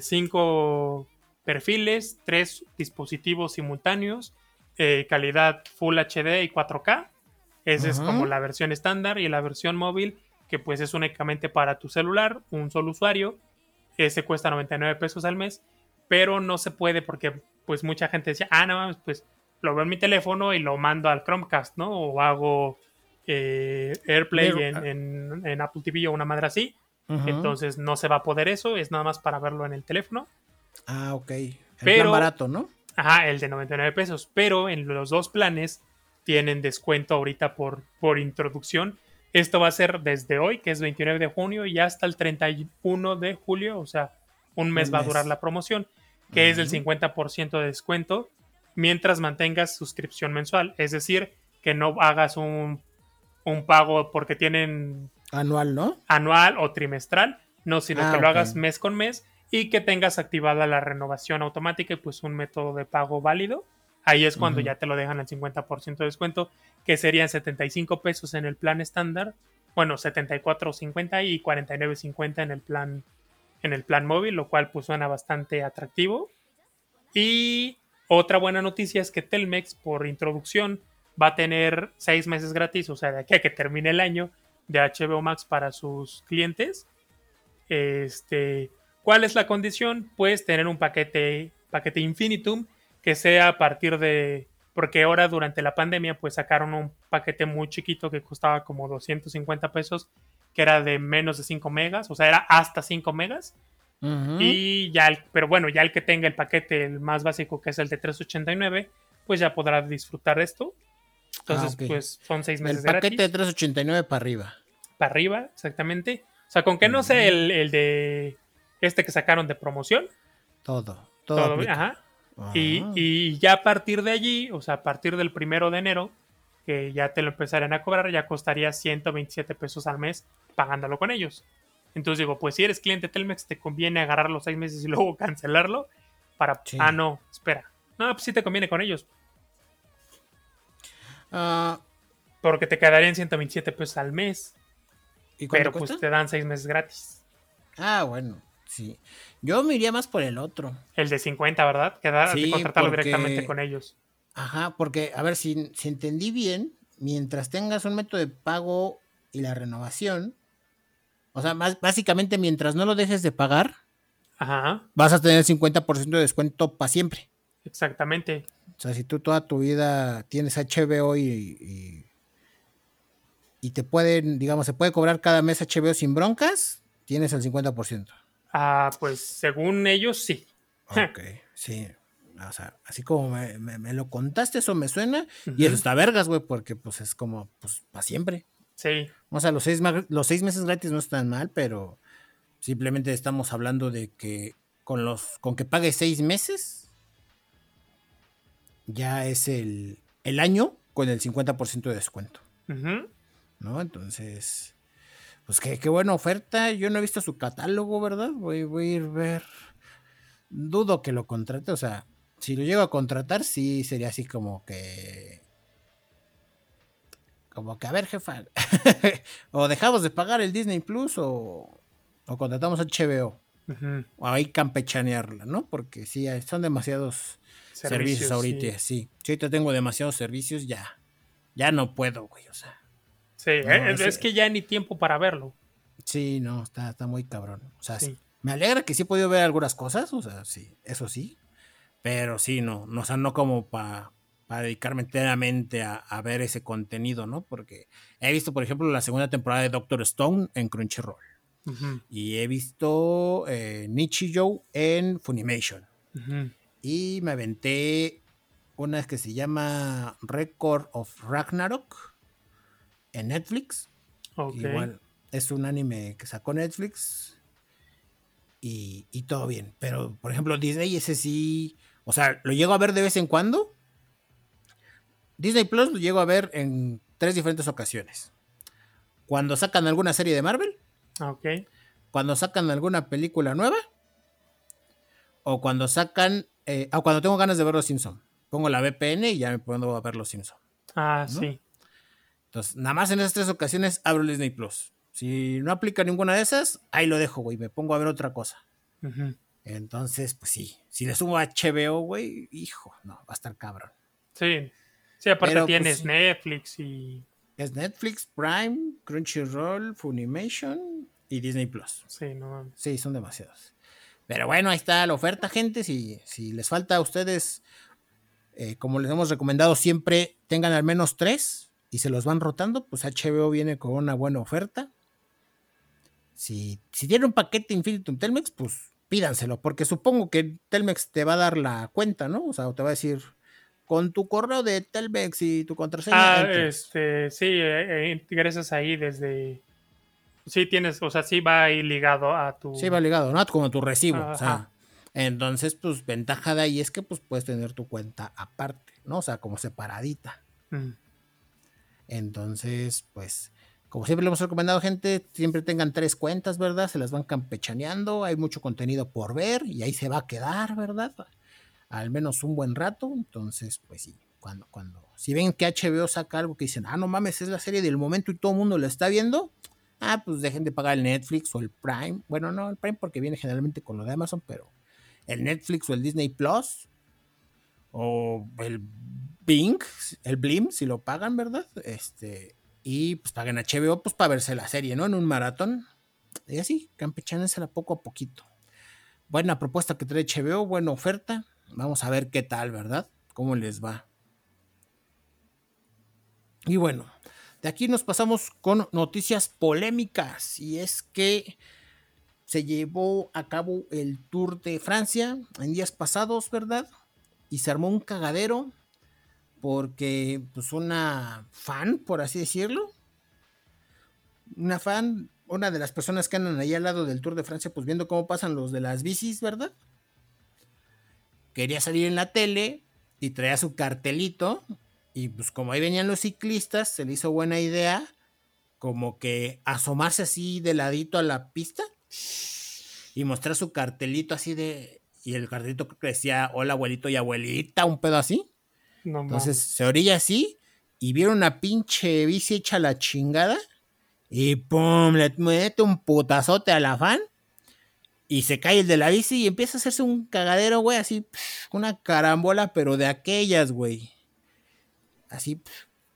Speaker 2: 5 perfiles, tres dispositivos simultáneos, eh, calidad Full HD y 4K. Esa es como la versión estándar y la versión móvil, que pues es únicamente para tu celular, un solo usuario. Ese cuesta 99 pesos al mes, pero no se puede porque pues mucha gente decía, ah, no mames, pues lo veo en mi teléfono y lo mando al Chromecast, ¿no? O hago eh, AirPlay
Speaker 1: Air-
Speaker 2: en, en- en Apple TV o una madre así. Entonces no se va a poder eso, es nada más para verlo en el teléfono.
Speaker 1: Ah, ok. El
Speaker 2: Pero-
Speaker 1: plan barato, ¿no?
Speaker 2: Ajá, el de 99 pesos. Pero en los dos planes tienen descuento ahorita por, por introducción. Esto va a ser desde hoy, que es 29 de junio, y hasta el 31 de julio. O sea, un mes
Speaker 1: Un
Speaker 2: va a durar la promoción, que es del
Speaker 1: Ujú.
Speaker 2: 50% de descuento mientras mantengas suscripción mensual. Es decir, que no hagas un, un pago porque tienen
Speaker 1: Anual, ¿no?
Speaker 2: anual o trimestral, no, sino
Speaker 1: Ah,
Speaker 2: que lo hagas mes con mes y que tengas activada la renovación automática y pues un método de pago válido. Ahí es cuando ya te lo dejan al 50% de descuento, que serían 75 pesos en el plan estándar, bueno, 74.50 y 49.50 en el plan en el plan móvil, lo cual pues suena bastante atractivo. Y otra buena noticia es que Telmex por introducción va a tener seis meses gratis, o sea, de aquí a que termine el año de HBO Max para sus clientes. Este, ¿cuál es la condición? Pues tener un paquete, paquete Infinitum que sea a partir de, porque ahora durante la pandemia pues sacaron un paquete muy chiquito que costaba como 250 pesos, que era de menos de 5 megas, o sea, era hasta 5 megas. Y ya, el- pero bueno, ya el que tenga el paquete el más básico, que es el de 389, pues ya podrá disfrutar de esto. Entonces,
Speaker 1: Ah,
Speaker 2: pues son seis
Speaker 1: El
Speaker 2: meses
Speaker 1: paquete
Speaker 2: gratis
Speaker 1: de 389 para arriba.
Speaker 2: para arriba, exactamente. O sea, con que no sea el, el de este que sacaron de promoción,
Speaker 1: Todo. Todo.
Speaker 2: todo, ajá. Y,
Speaker 1: Ah.
Speaker 2: y ya a partir de allí, o sea, a partir del primero de enero, que ya te lo empezarían a cobrar, ya costaría 127 pesos al mes pagándolo con ellos. Entonces digo, pues si eres cliente Telmex, te conviene agarrar los seis meses y luego cancelarlo para...
Speaker 1: Sí.
Speaker 2: Ah, no, espera. No, pues sí te conviene con ellos,
Speaker 1: Ah,
Speaker 2: porque te quedarían 127 pesos al mes,
Speaker 1: ¿Y cuánto
Speaker 2: pero
Speaker 1: cuesta?
Speaker 2: pues te dan seis meses gratis.
Speaker 1: Ah, bueno, sí. Yo me iría más por el otro.
Speaker 2: El de 50, ¿verdad? Quedar
Speaker 1: Sí,
Speaker 2: contratarlo
Speaker 1: porque-
Speaker 2: directamente con ellos.
Speaker 1: Ajá, porque, a ver, si, si entendí bien, mientras tengas un método de pago y la renovación, o sea, más, básicamente mientras no lo dejes de pagar,
Speaker 2: Ajá,
Speaker 1: vas a tener 50% de descuento para siempre.
Speaker 2: exactamente.
Speaker 1: O sea, si tú toda tu vida tienes HBO y, y, y te pueden, digamos, se puede cobrar cada mes HBO sin broncas, tienes el 50%.
Speaker 2: Ah, pues según ellos, sí.
Speaker 1: Ok, sí. O sea, así como me, me- me lo contaste, eso me suena. Y eso está vergas, güey, porque pues es como, pues, para siempre.
Speaker 2: Sí,
Speaker 1: O sea, los seis, los seis meses gratis no están mal, pero simplemente estamos hablando de que con los, con que pagues seis meses, ya es el, el año con el 50% de descuento,
Speaker 2: ujú.
Speaker 1: ¿no? Entonces, pues qué, qué buena oferta. Yo no he visto su catálogo, ¿verdad? Voy, voy a ir a ver. Dudo que lo contrate, o sea, si lo llego a contratar, sí sería así como que. Como que, a ver, jefa. o dejamos de pagar el Disney Plus o, o contratamos HBO.
Speaker 2: Ujú.
Speaker 1: O ahí campechanearla, ¿no? Porque sí, son demasiados servicios, ahorita.
Speaker 2: Sí,
Speaker 1: Sí. Si ahorita tengo demasiados servicios, ya. Ya no puedo, güey. O sea.
Speaker 2: Sí,
Speaker 1: No,
Speaker 2: eh, es, que ya ni tiempo para verlo.
Speaker 1: Sí, no, está, está muy cabrón. O sea,
Speaker 2: Sí.
Speaker 1: sí, me alegra que sí he podido ver algunas cosas, o sea, sí, eso sí. Pero sí, no, no, o sea, no como para dedicarme enteramente a, a ver ese contenido, ¿no? Porque he visto, por ejemplo, la segunda temporada de Doctor Stone en Crunchyroll. Y he visto eh, Nichijou en Funimation. Y me aventé una que se llama Record of Ragnarok en Netflix.
Speaker 2: Ok.
Speaker 1: Igual es un anime que sacó Netflix y, y todo bien. Pero, por ejemplo, Disney, ese sí. O sea, lo llego a ver de vez en cuando. Disney Plus lo llego a ver en tres diferentes ocasiones. Cuando sacan alguna serie de Marvel,
Speaker 2: Ok.
Speaker 1: cuando sacan alguna película nueva, o cuando sacan. eh, o cuando tengo ganas de ver Los Simpson. Pongo la VPN y ya me pongo a ver Los Simpson.
Speaker 2: Ah,
Speaker 1: ¿No?
Speaker 2: sí.
Speaker 1: Entonces, nada más en esas tres ocasiones abro el Disney Plus. Si no aplica ninguna de esas, ahí lo dejo, güey. Me pongo a ver otra cosa. Entonces, pues sí, si le sumo HBO, güey, hijo, no, va a estar cabrón.
Speaker 2: Sí, sí, aparte tienes Netflix y...
Speaker 1: Es Netflix, Prime, Crunchyroll, Funimation y Disney Plus.
Speaker 2: Sí, no.
Speaker 1: Sí, son demasiados. Pero bueno, ahí está la oferta, gente. Si, si les falta a ustedes, eh, como les hemos recomendado siempre, tengan al menos tres y se los van rotando, pues HBO viene con una buena oferta. Si, si tiene un paquete Infinitum Telmex, pues pídanselo, porque supongo que Telmex te va a dar la cuenta, ¿no? O sea, te va a decir, con tu correo de Telmex y tu contraseña.
Speaker 2: Ah, este, sí, eh, eh, ingresas ahí desde Sí, tienes, o sea, sí va ahí ligado a tu.
Speaker 1: Sí va ligado, ¿no? Como tu recibo. O sea, entonces, pues, ventaja de ahí es que pues puedes tener tu cuenta aparte, ¿no? O sea, como separadita. Mm. Entonces, pues, como siempre le hemos recomendado, gente, siempre tengan tres cuentas, ¿verdad? Se las van campechaneando, hay mucho contenido por ver y ahí se va a quedar, ¿verdad? Al menos un buen rato. Entonces, pues sí, cuando, cuando, si ven que HBO saca algo que dicen, ah, no mames, es la serie del momento y todo el mundo lo está viendo, ah, pues dejen de pagar el Netflix o el Prime. Bueno, no, el Prime porque viene generalmente con lo de Amazon, pero el Netflix o el Disney Plus o el Bing, el Blim, si lo pagan, ¿verdad? Este, y pues paguen HBO pues para verse la serie, ¿no? En un maratón. Y así, campechánensela poco a poquito. Buena propuesta que trae HBO, buena oferta. Vamos a ver qué tal, ¿verdad? ¿Cómo les va? Y bueno, de aquí nos pasamos con noticias polémicas y es que se llevó a cabo el Tour de Francia en días pasados, ¿verdad? Y se armó un cagadero porque pues una fan, por así decirlo, una fan, una de las personas que andan ahí al lado del Tour de Francia, pues viendo cómo pasan los de las bicis, ¿verdad? Quería salir en la tele y traía su cartelito y pues como ahí venían los ciclistas, se le hizo buena idea como que asomarse así de ladito a la pista y mostrar su cartelito así de... Y el cartelito que decía, hola abuelito y abuelita, un pedo así. Entonces se orilla así y vieron una pinche bici hecha la chingada y pum, le mete un putazote a la fan y se cae el de la bici y empieza a hacerse un cagadero, güey, así, una carambola, pero de aquellas, güey así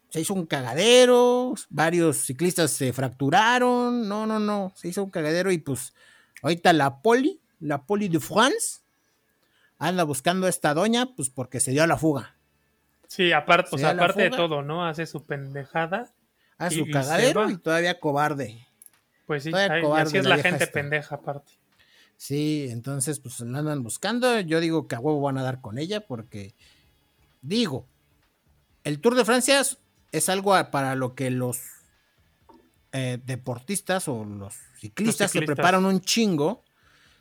Speaker 1: se hizo un cagadero, varios ciclistas se fracturaron, no, no, no, se hizo un cagadero y pues ahorita la poli, la poli de France, anda buscando a esta doña, pues porque se dio a la fuga.
Speaker 2: Sí, aparte, aparte de todo, ¿no? Hace su pendejada.
Speaker 1: Hace su cagadero y, todavía cobarde.
Speaker 2: Pues sí, así es la, gente pendeja aparte.
Speaker 1: Sí, entonces pues la andan buscando. Yo digo que a huevo van a dar con ella porque, digo, el Tour de Francia es algo para lo que los eh, deportistas o los ciclistas, se preparan un chingo.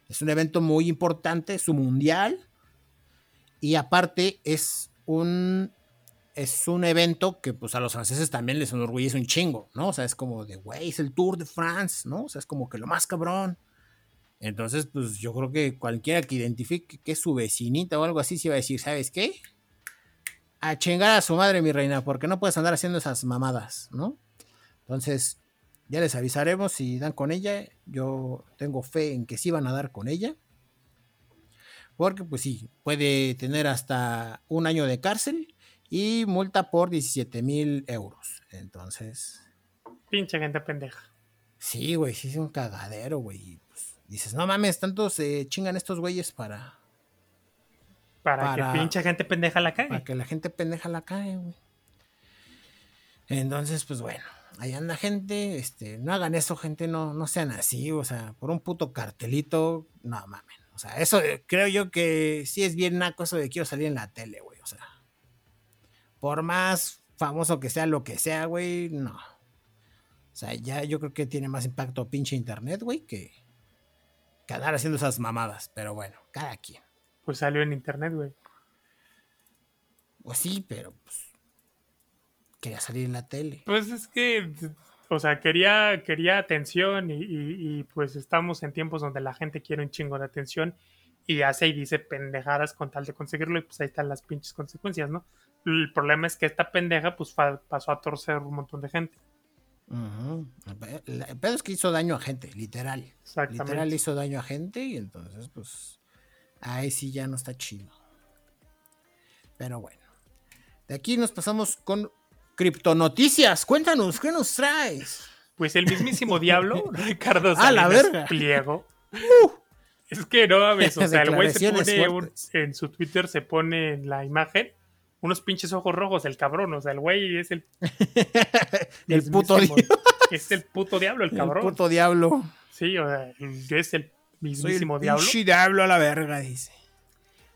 Speaker 1: Es un evento muy importante, es un mundial. Y aparte es un es un evento que pues a los franceses también les enorgullece un chingo, ¿no? O sea, es como de, güey, es el Tour de France, ¿no? O sea, es como que lo más cabrón. Entonces, pues yo creo que cualquiera que identifique que es su vecinita o algo así, se va a decir, ¿sabes qué? a chingar a su madre, mi reina, porque no puedes andar haciendo esas mamadas, ¿no? Entonces, ya les avisaremos si dan con ella. Yo tengo fe en que sí van a dar con ella. Porque, pues sí, puede tener hasta un año de cárcel y multa por 17 mil euros. Entonces.
Speaker 2: Pinche gente pendeja.
Speaker 1: Sí, güey, sí es un cagadero, güey. Pues, dices, no mames, tanto se chingan estos güeyes para
Speaker 2: para, que pinche gente pendeja la cae.
Speaker 1: Para que la gente pendeja la cae, güey. Entonces, pues bueno, ahí anda gente, este, no hagan eso, gente, no, no sean así, o sea, por un puto cartelito, no mames. O sea, eso creo yo que sí es bien naco eso de quiero salir en la tele, güey. Por más famoso que sea lo que sea, güey, no. O sea, ya yo creo que tiene más impacto pinche internet, güey, que, que andar haciendo esas mamadas. Pero bueno, cada quien
Speaker 2: pues salió en internet, güey.
Speaker 1: Pues sí, pero pues quería salir en la tele.
Speaker 2: Pues es que, o sea, quería, quería atención y, pues estamos en tiempos donde la gente quiere un chingo de atención y hace y dice pendejadas con tal de conseguirlo y pues ahí están las pinches consecuencias, ¿no? El problema es que esta pendeja pues pasó a torcer un montón de gente.
Speaker 1: El pedo es que hizo daño a gente, literal. Literal hizo daño a gente y entonces pues Ahí sí ya no está chido. Pero bueno. De aquí nos pasamos con Criptonoticias. Cuéntanos, ¿qué nos traes?
Speaker 2: Pues el mismísimo diablo, Ricardo
Speaker 1: ¡A la
Speaker 2: Salinas
Speaker 1: verga!
Speaker 2: Pliego. Es que no mames, o sea, el güey se pone un- en su Twitter se pone en la imagen unos pinches ojos rojos, el cabrón, o sea, el güey es el
Speaker 1: El puto,
Speaker 2: mismísimo- es el puto diablo, el
Speaker 1: el
Speaker 2: cabrón.
Speaker 1: puto diablo.
Speaker 2: Sí, o sea, el- es el
Speaker 1: Soy el
Speaker 2: mismísimo diablo.
Speaker 1: diablo a la verga, dice.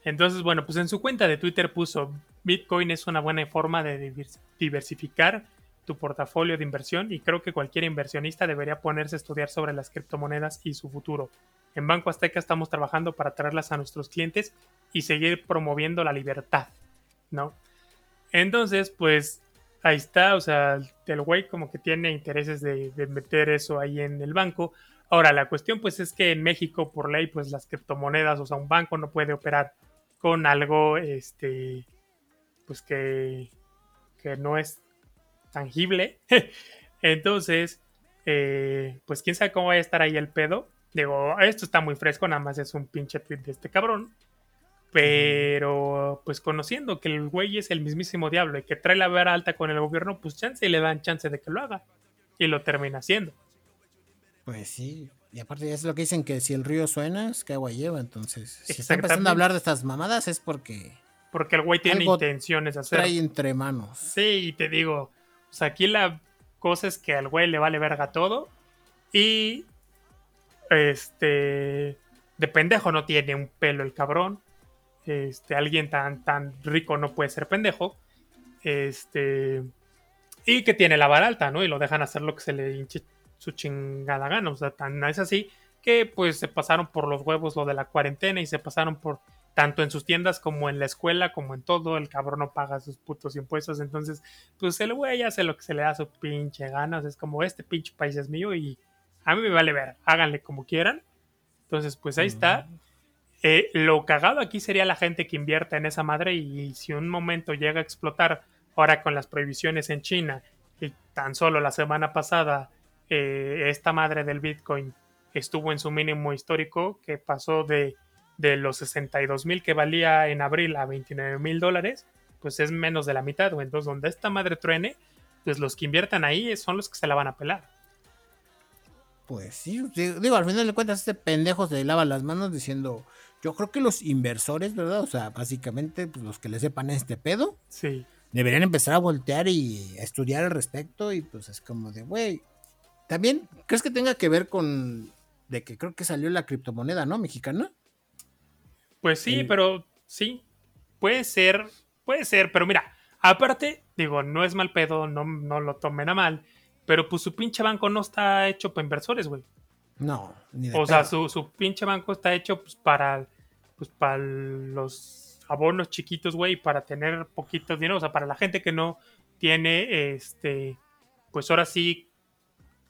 Speaker 2: Entonces, bueno, pues en su cuenta de Twitter puso Bitcoin es una buena forma de divers- diversificar tu portafolio de inversión y creo que cualquier inversionista debería ponerse a estudiar sobre las criptomonedas y su futuro. En Banco Azteca estamos trabajando para traerlas a nuestros clientes y seguir promoviendo la libertad, ¿no? Entonces, pues ahí está, o sea, el güey como que tiene intereses de, meter eso ahí en el banco. Ahora, la cuestión pues es que en México, por ley, pues las criptomonedas, o sea, un banco no puede operar con algo, este, pues que, que no es tangible. Entonces, eh, pues quién sabe cómo va a estar ahí el pedo. Digo, esto está muy fresco, nada más es un pinche tweet de este cabrón. Pero, pues conociendo que el güey es el mismísimo diablo y que trae la vara alta con el gobierno, pues chance y le dan chance de que lo haga. Y lo termina haciendo.
Speaker 1: Pues sí. Y aparte es lo que dicen que si el río suena, es que agua lleva. Entonces, si está empezando a hablar de estas mamadas es porque
Speaker 2: Porque el güey tiene
Speaker 1: Algo
Speaker 2: intenciones de hacer.
Speaker 1: trae entre manos.
Speaker 2: Sí, y te digo, sea, aquí la cosa es que al güey le vale verga todo y este de pendejo no tiene un pelo el cabrón. Este, alguien tan tan rico no puede ser pendejo. Este y que tiene la vara alta, ¿no? Y lo dejan hacer lo que se le hinche su chingada gana, o sea, tan es así que pues se pasaron por los huevos lo de la cuarentena y se pasaron por tanto en sus tiendas como en la escuela, como en todo, el cabrón no paga sus putos impuestos, entonces, pues el güey hace lo que se le da a su pinche ganas, es como este pinche país es mío y a mí me vale ver, háganle como quieran. Entonces, pues ahí está. Eh, lo cagado aquí sería la gente que invierta en esa madre y si un momento llega a explotar ahora con las prohibiciones en China y tan solo la semana pasada eh, esta madre del Bitcoin estuvo en su mínimo histórico que pasó de, de los 62 mil que valía en abril a 29 mil dólares, pues es menos de la mitad. Entonces, donde esta madre truene, pues los que inviertan ahí son los que se la van a pelar.
Speaker 1: Pues sí, digo, al final de cuentas este pendejo se lava las manos diciendo, yo creo que los inversores, ¿verdad? O sea, básicamente pues, los que le sepan este pedo,
Speaker 2: Sí,
Speaker 1: deberían empezar a voltear y a estudiar al respecto y pues es como de, güey, también, ¿crees que tenga que ver con de que creo que salió la criptomoneda, ¿no? Mexicana.
Speaker 2: pues sí,
Speaker 1: El-
Speaker 2: pero sí, puede ser, puede ser, pero mira, aparte, digo, no es mal pedo, no, no lo tomen a mal, pero pues su pinche banco no está hecho para inversores, güey.
Speaker 1: No, ni de
Speaker 2: O sea, su, su pinche banco está hecho pues, para, pues, para los abonos chiquitos, güey, para tener poquito dinero. O sea, para la gente que no tiene, este, pues ahora sí,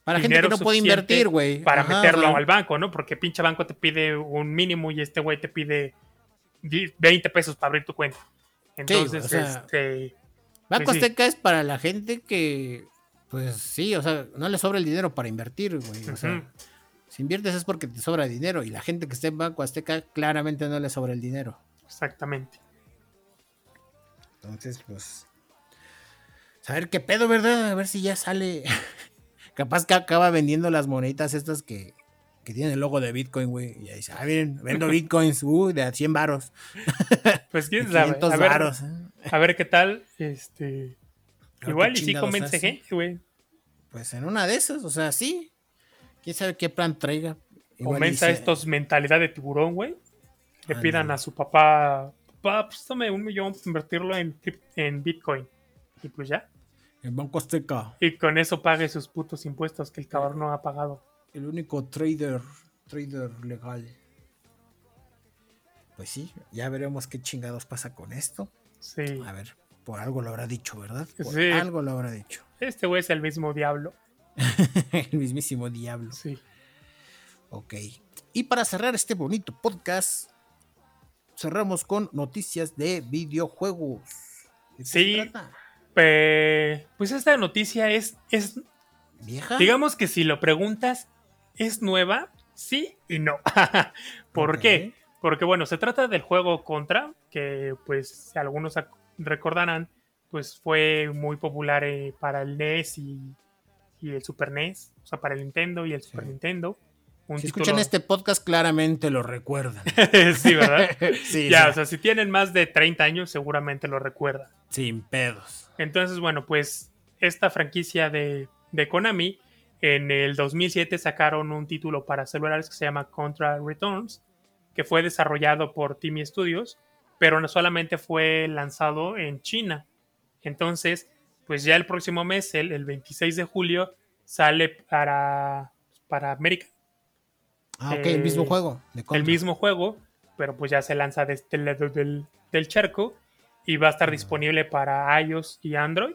Speaker 1: Para gente que
Speaker 2: dinero
Speaker 1: no puede invertir, güey.
Speaker 2: para
Speaker 1: Ajá,
Speaker 2: meterlo al banco, ¿no? Porque pinche banco te pide un mínimo y este güey te pide di- 20 pesos para abrir tu cuenta. Entonces,
Speaker 1: o sea,
Speaker 2: este,
Speaker 1: Banco
Speaker 2: pues sí.
Speaker 1: Azteca es para la gente que, pues sí, o sea, no le sobra el dinero para invertir, güey. O sea,
Speaker 2: Ujú.
Speaker 1: Si inviertes es porque te sobra dinero y la gente que está en Banco Azteca claramente no le sobra el dinero.
Speaker 2: exactamente.
Speaker 1: Entonces, pues, saber qué pedo, ¿verdad? A ver si ya sale. Capaz que acaba vendiendo las moneditas estas que, que tienen el logo de Bitcoin, güey. Y ahí dice, ah, miren, vendo Bitcoins, uh, de a 100 varos.
Speaker 2: Pues quién sabe.
Speaker 1: 500
Speaker 2: A ver,
Speaker 1: varos. ¿eh?
Speaker 2: a ver qué tal, este, igual y sí convence gente, güey.
Speaker 1: Pues en una de esas, o sea, sí. Quién sabe qué plan traiga. Igual
Speaker 2: Comienza
Speaker 1: dice,
Speaker 2: estos mentalidad de tiburón, güey. Le pidan a su papá, papá, préstame un millón para invertirlo en, en Bitcoin. Y pues ya.
Speaker 1: En Banco Azteca,
Speaker 2: Y con eso pague sus putos impuestos que el cabrón no ha pagado.
Speaker 1: el único trader, trader legal. Pues sí, ya veremos qué chingados pasa con esto.
Speaker 2: Sí.
Speaker 1: A ver, por algo lo habrá dicho, ¿verdad? Por
Speaker 2: Sí.
Speaker 1: algo lo habrá dicho.
Speaker 2: Este güey es el mismo diablo.
Speaker 1: el mismísimo diablo.
Speaker 2: Sí.
Speaker 1: Ok. Y para cerrar este bonito podcast, cerramos con noticias de videojuegos. ¿De
Speaker 2: Sí. pues esta noticia es, es,
Speaker 1: ¿Vieja?
Speaker 2: digamos que si lo preguntas, ¿es nueva? Sí y no. ¿Por qué? Porque bueno, se trata del juego Contra, que pues algunos recordarán, pues fue muy popular eh, para el NES y, el Super NES, o sea, para el Nintendo y el Super Nintendo.
Speaker 1: si escuchan este podcast, claramente lo recuerdan.
Speaker 2: sí, ¿verdad? sí, ya, o sea, si tienen más de 30 años, seguramente lo recuerdan.
Speaker 1: Sin pedos.
Speaker 2: Entonces, bueno, pues esta franquicia de, de Konami, en el 2007 sacaron un título para celulares que se llama Contra Returns, que fue desarrollado por Timmy Studios, pero no solamente fue lanzado en China. Entonces, pues ya el próximo mes, el, 26 de julio, sale para, para América.
Speaker 1: Ah, ok, el mismo eh, juego.
Speaker 2: el mismo juego, pero pues ya se lanza desde el lado del, del charco y va a estar disponible para iOS y Android.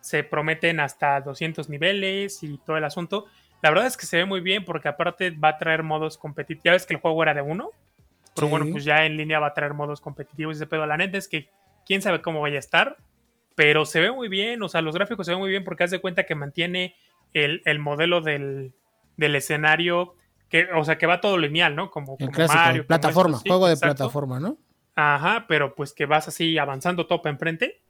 Speaker 2: Se prometen hasta 200 niveles y todo el asunto. La verdad es que se ve muy bien porque aparte va a traer modos competitivos. Ya ves que el juego era de uno, pero bueno, pues ya en línea va a traer modos competitivos y ese pedo. La neta es que quién sabe cómo vaya a estar, pero se ve muy bien. O sea, los gráficos se ven muy bien porque haz de cuenta que mantiene el, modelo del, escenario, que, o sea, que va todo lineal, ¿no? Como,
Speaker 1: Mario. Plataforma, juego de plataforma, ¿no?
Speaker 2: Ajá, pero pues que vas así avanzando topa enfrente.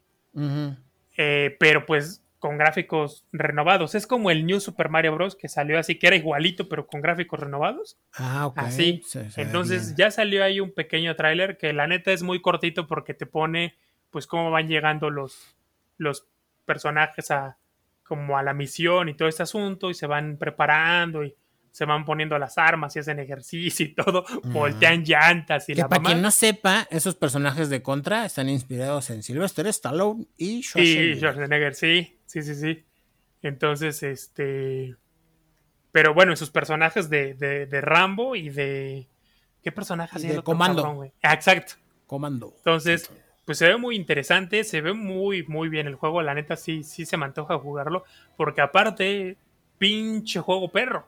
Speaker 2: Eh, pero pues con gráficos renovados. Es como el New Super Mario Bros. que salió así, que era igualito, pero con gráficos renovados.
Speaker 1: Ah, ok.
Speaker 2: Así. Entonces ya salió ahí un pequeño tráiler que la neta es muy cortito porque te pone pues cómo van llegando los, los personajes a como a la misión y todo este asunto y se van preparando y se van poniendo las armas y hacen ejercicio y todo, voltean llantas y
Speaker 1: que para quien no sepa, esos personajes de Contra están inspirados en Sylvester Stallone y
Speaker 2: Schwarzenegger. Sí, Schwarzenegger, sí, sí, sí, sí. Entonces, este... Pero bueno, esos personajes de, de, Rambo y de... ¿Qué personajes?
Speaker 1: De Comando.
Speaker 2: Ah, exacto.
Speaker 1: Comando.
Speaker 2: Entonces, pues se ve muy interesante, se ve muy, muy bien el juego. La neta sí, sí se me antoja jugarlo. Porque aparte, pinche juego perro.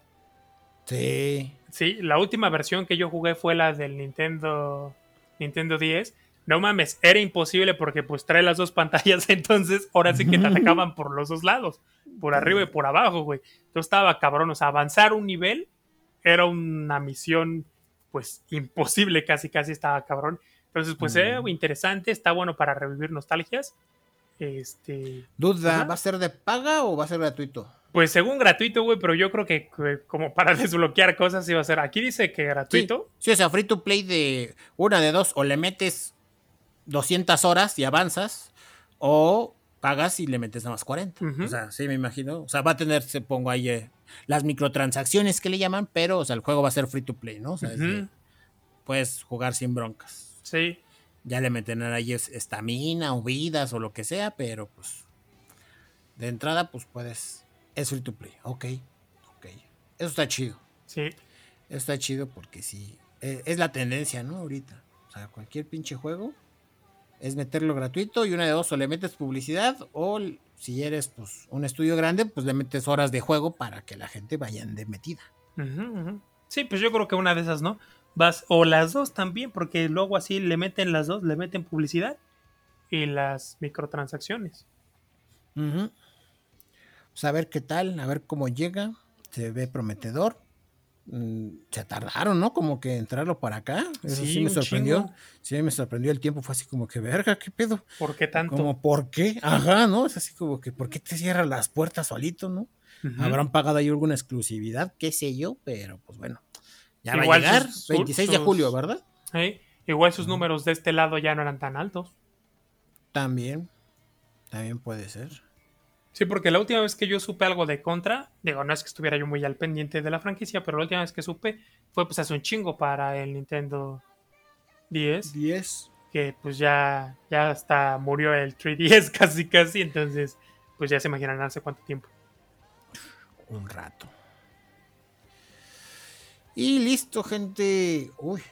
Speaker 1: Sí.
Speaker 2: Sí, la última versión que yo jugué fue la del Nintendo Nintendo 10. No mames, era imposible porque pues trae las dos pantallas, entonces ahora sí que te atacaban por los dos lados, por arriba y por abajo, güey. Entonces estaba cabrón, o sea, avanzar un nivel era una misión pues imposible, casi casi estaba cabrón. Entonces pues es interesante, está bueno para revivir nostalgias. Este,
Speaker 1: duda, ¿va a ser de paga o va a ser gratuito?
Speaker 2: Pues según gratuito, güey, pero yo creo que, como para desbloquear cosas iba a ser. Aquí dice que gratuito.
Speaker 1: Sí, o sea, free to play de una de dos, o le metes 200 horas y avanzas, o pagas y le metes nada más 40. O sea, sí, me imagino. O sea, va a tener, se pongo ahí, eh, las microtransacciones que le llaman, pero, o sea, el juego va a ser free to play, ¿no? O sea, puedes jugar sin broncas.
Speaker 2: Sí.
Speaker 1: Ya le meten ahí estamina o vidas o lo que sea, pero pues de entrada, pues puedes es free to play. Ok, ok. Eso está chido.
Speaker 2: Sí.
Speaker 1: Eso está chido porque sí. E, es la tendencia, ¿no? Ahorita. O sea, cualquier pinche juego es meterlo gratuito y una de dos, o le metes publicidad o si eres pues un estudio grande, pues le metes horas de juego para que la gente vaya de metida.
Speaker 2: Sí, pues yo creo que una de esas, ¿no? Vas, o las dos también, porque luego así le meten las dos, le meten publicidad y las microtransacciones.
Speaker 1: Ajá pues a ver qué tal, a ver cómo llega, se ve prometedor. Mm, se tardaron, ¿no? Como que entrarlo para acá. Eso sí, me sorprendió. Sí, me sorprendió el tiempo. Fue así como que, verga, ¿qué pedo?
Speaker 2: ¿Por qué tanto?
Speaker 1: Como, ¿por qué? Ajá, ¿no? Es así como que, ¿por qué te cierran las puertas solito, no? Habrán pagado ahí alguna exclusividad, qué sé yo, pero pues bueno. Ya va a llegar, 26 de julio, ¿verdad?
Speaker 2: Igual sus números de este lado ya no eran tan altos.
Speaker 1: También, también puede ser.
Speaker 2: Sí, porque la última vez que yo supe algo de Contra, digo, no es que estuviera yo muy al pendiente de la franquicia, pero la última vez que supe fue pues hace un chingo para el Nintendo 10.
Speaker 1: 10.
Speaker 2: Que pues ya, ya hasta murió el 3DS casi casi, entonces pues ya se imaginan hace cuánto tiempo.
Speaker 1: Un rato. Y listo, gente. Uy,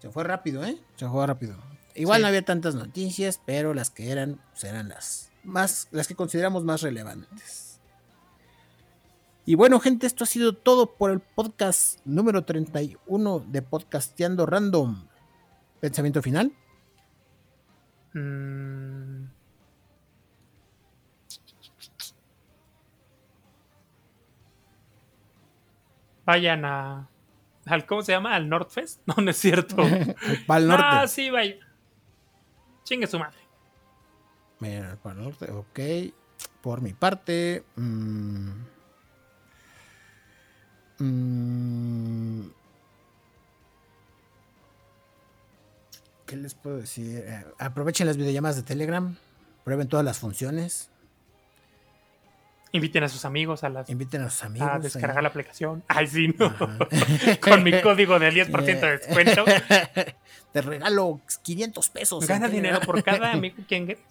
Speaker 1: se fue rápido, ¿eh? Se fue rápido. Igual no había tantas noticias, pero las que eran, pues eran las más, las que consideramos más relevantes. Y bueno, gente, esto ha sido todo por el podcast número 31 de Podcasteando Random. ¿Pensamiento final?
Speaker 2: Mm. Vayan a, al, ¿cómo se llama? ¿Al Nordfest? No, no es cierto.
Speaker 1: Pal Norte.
Speaker 2: Ah, sí, vaya. Chingue su madre.
Speaker 1: Mira, Pal Norte, ok. Por mi parte. mm, mm, ¿Qué les puedo decir? Eh, aprovechen las videollamadas de Telegram. Prueben todas las funciones.
Speaker 2: Inviten a sus amigos a, las,
Speaker 1: Inviten a sus amigos.
Speaker 2: a
Speaker 1: ahí.
Speaker 2: descargar la aplicación. Ay, sí, no. Con mi código del 10% de descuento.
Speaker 1: Te regalo 500 pesos.
Speaker 2: Gana
Speaker 1: en
Speaker 2: dinero por cada amigo que ingreses.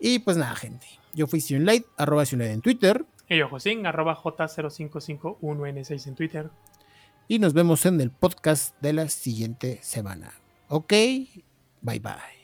Speaker 1: y pues nada, gente. Yo fui Sionlight, arroba Sionlight en Twitter.
Speaker 2: Y yo, Josín, arroba J0551N6 en Twitter.
Speaker 1: Y nos vemos en el podcast de la siguiente semana. Ok, bye bye.